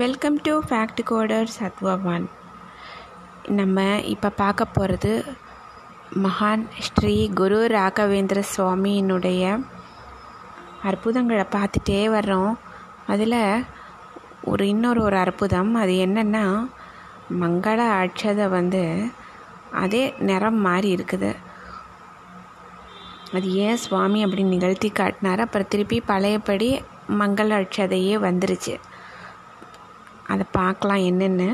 Welcome to fact coder சத்வா நம்ம இப்போ பார்க்க போகிறது மகான் ஸ்ரீ குரு ராகவேந்திர சுவாமியினுடைய அற்புதங்களை பார்த்துட்டே வர்றோம். அதில் ஒரு இன்னொரு ஒரு அற்புதம். அது என்னென்னா மங்கள அட்சதை வந்து அதே நிறம் மாறி இருக்குது. அது ஏன் சுவாமி அப்படி நிகழ்த்தி காட்டினார்? அப்புறம் திருப்பி பழையபடி மங்கள அட்சதையே வந்துருச்சு. அதை பார்க்கலாம் என்னென்னு.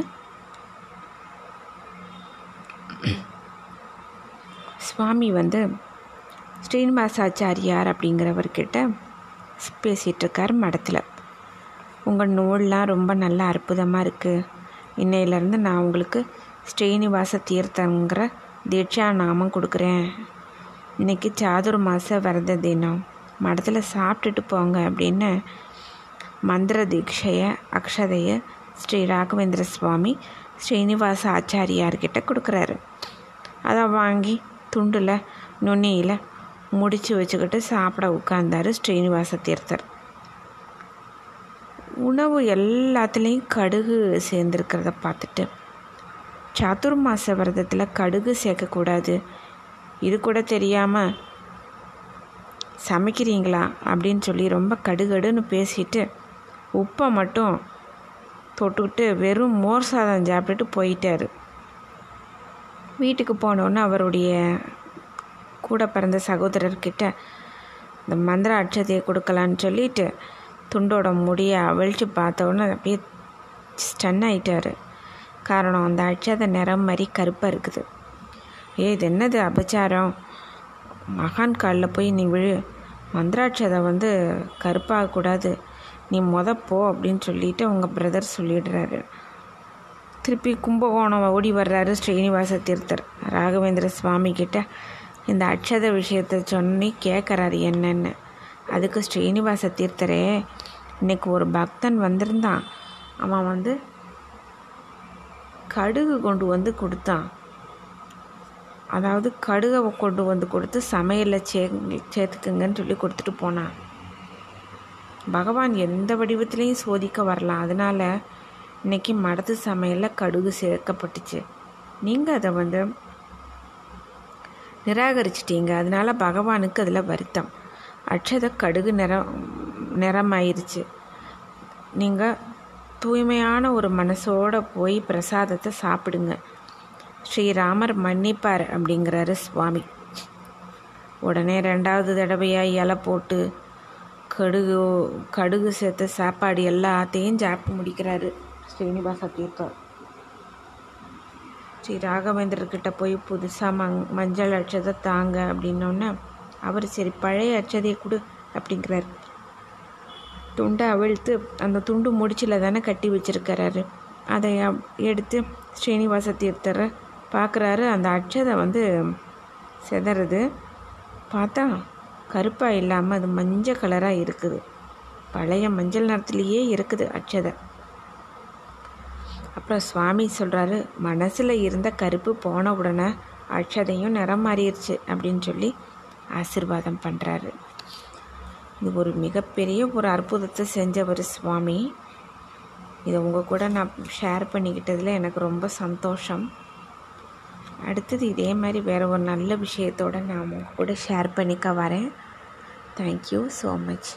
சுவாமி வந்து ஸ்ரீனிவாசாச்சாரியார் அப்படிங்கிறவர்கிட்ட பேசிகிட்ருக்கார் மடத்தில். உங்கள் நூல்லாம் ரொம்ப நல்லா அற்புதமாக இருக்குது இன்னையிலேருந்து நான் உங்களுக்கு ஸ்ரீனிவாச தீர்த்தங்கிற தீட்சா நாமம் கொடுக்குறேன். இன்றைக்கி சாதுர் மாத விரத தினம். மடத்தில் சாப்பிட்டுட்டு போங்க அப்படின்னு மந்திர தீட்சையை அக்ஷதையை ஸ்ரீ ராகவேந்திர சுவாமி ஸ்ரீனிவாச ஆச்சாரியார்கிட்ட கொடுக்குறாரு. அதை வாங்கி துண்டில் நுனியில் முடித்து வச்சுக்கிட்டு சாப்பிட உட்கார்ந்தார் ஸ்ரீனிவாச தீர்த்தர். உணவு எல்லாத்துலேயும் கடுகு சேர்ந்துருக்கிறத பார்த்துட்டு சாத்துர்மாச விரதத்தில் கடுகு சேர்க்கக்கூடாது இது கூட தெரியாமல் சமைக்கிறீங்களா அப்படின்னு சொல்லி ரொம்ப கடுகடுன்னு பேசிட்டு உப்பை மட்டும் தொட்டுக்கிட்டு வெறும் மோர் சாதம் சாப்பிட்டுட்டு போயிட்டார். வீட்டுக்கு போனோன்னு அவருடைய கூட பிறந்த சகோதரர்கிட்ட இந்த மந்திர அட்சதையை கொடுக்கலான்னு சொல்லிட்டு துண்டோட முடியை அவிழ்ச்சி பார்த்தோன்னே அப்படியே ஸ்டன் ஆகிட்டார் காரணம் அந்த அட்சதை நிறம் மாதிரி கருப்பாக இருக்குது. ஏ இது என்னது அபச்சாரம்? மகான் காலில் போய் நீ விழு. மந்திராட்சதை வந்து கருப்பாகக்கூடாது நீ மொத போ அப்படின்னு சொல்லிட்டு உங்கள் பிரதர் சொல்லிடுறாரு. திருப்பி கும்பகோணம் ஓடி வர்றாரு ஸ்ரீனிவாச தீர்த்தர். ராகவேந்திர சுவாமி கிட்ட இந்த அட்சத விஷயத்தை சொன்னி கேட்குறாரு என்னென்னு. அதுக்கு ஸ்ரீனிவாச தீர்த்தரே இன்னைக்கு ஒரு பக்தன் வந்திருந்தான். அவன் வந்து கடுகு கொண்டு வந்து கொடுத்தான். அதாவது கடுகை கொண்டு வந்து கொடுத்து சமையலில் சே சேர்த்துக்குங்கன்னு சொல்லி கொடுத்துட்டு போனான். பகவான் எந்த வடிவத்திலையும் சோதிக்க வரலாம் அதனால் இன்றைக்கி மடத்து சமையலில் கடுகு சேர்க்கப்பட்டுச்சு. நீங்கள் அதை வந்து நிராகரிச்சிட்டீங்க. அதனால் பகவானுக்கு அதில் வருத்தம். அட்சத கடுகு நிறம் நிறமாயிருச்சு. நீங்கள் தூய்மையான ஒரு மனசோடு போய் பிரசாதத்தை சாப்பிடுங்க. ஸ்ரீராமர் மன்னிப்பார் அப்படிங்கிறாரு சுவாமி. உடனே ரெண்டாவது தடவையாக இலை போட்டு கடுகு கடுகு சேர்த்த சாப்பாடு எல்லாத்தையும் சாப்பிட்டு முடிக்கிறாரு. ஸ்ரீனிவாச தீர்த்தம். ஸ்ரீ ராகவேந்திரர்கிட்ட போய் புதுசாக மங் மஞ்சள் அட்சதை தாங்க அப்படின்னோடனே அவர் சரி பழைய அச்சதையை கொடு அப்படிங்கிறார். துண்டை அவிழ்த்து அந்த துண்டு முடிச்சில் தானே கட்டி வச்சிருக்கிறாரு. அதை எடுத்து ஸ்ரீனிவாச தீர்த்தரை பார்க்குறாரு அந்த அட்சதை வந்து செதறது. பார்த்தா கருப்பாக இல்லாமல் அது மஞ்சள் கலராக இருக்குது. பழைய மஞ்சள் நிறத்துலேயே இருக்குது அட்சதை. அப்புறம் சுவாமி சொல்கிறாரு மனசில் இருந்த கருப்பு போன உடனே அட்சதையும் நிறம் மாறிடுச்சு அப்படின்னு சொல்லி ஆசிர்வாதம் பண்ணுறாரு இது ஒரு மிகப்பெரிய ஒரு அற்புதத்தை செஞ்சவர் சுவாமி. இதை உங்கள் கூட நான் ஷேர் பண்ணிக்கிட்டதில் எனக்கு ரொம்ப சந்தோஷம். அடுத்தது இதே மாதிரி வேறு ஒரு நல்ல விஷயத்தோடு நான் உங்கள் கூட ஷேர் பண்ணிக்க வரேன். Thank you so much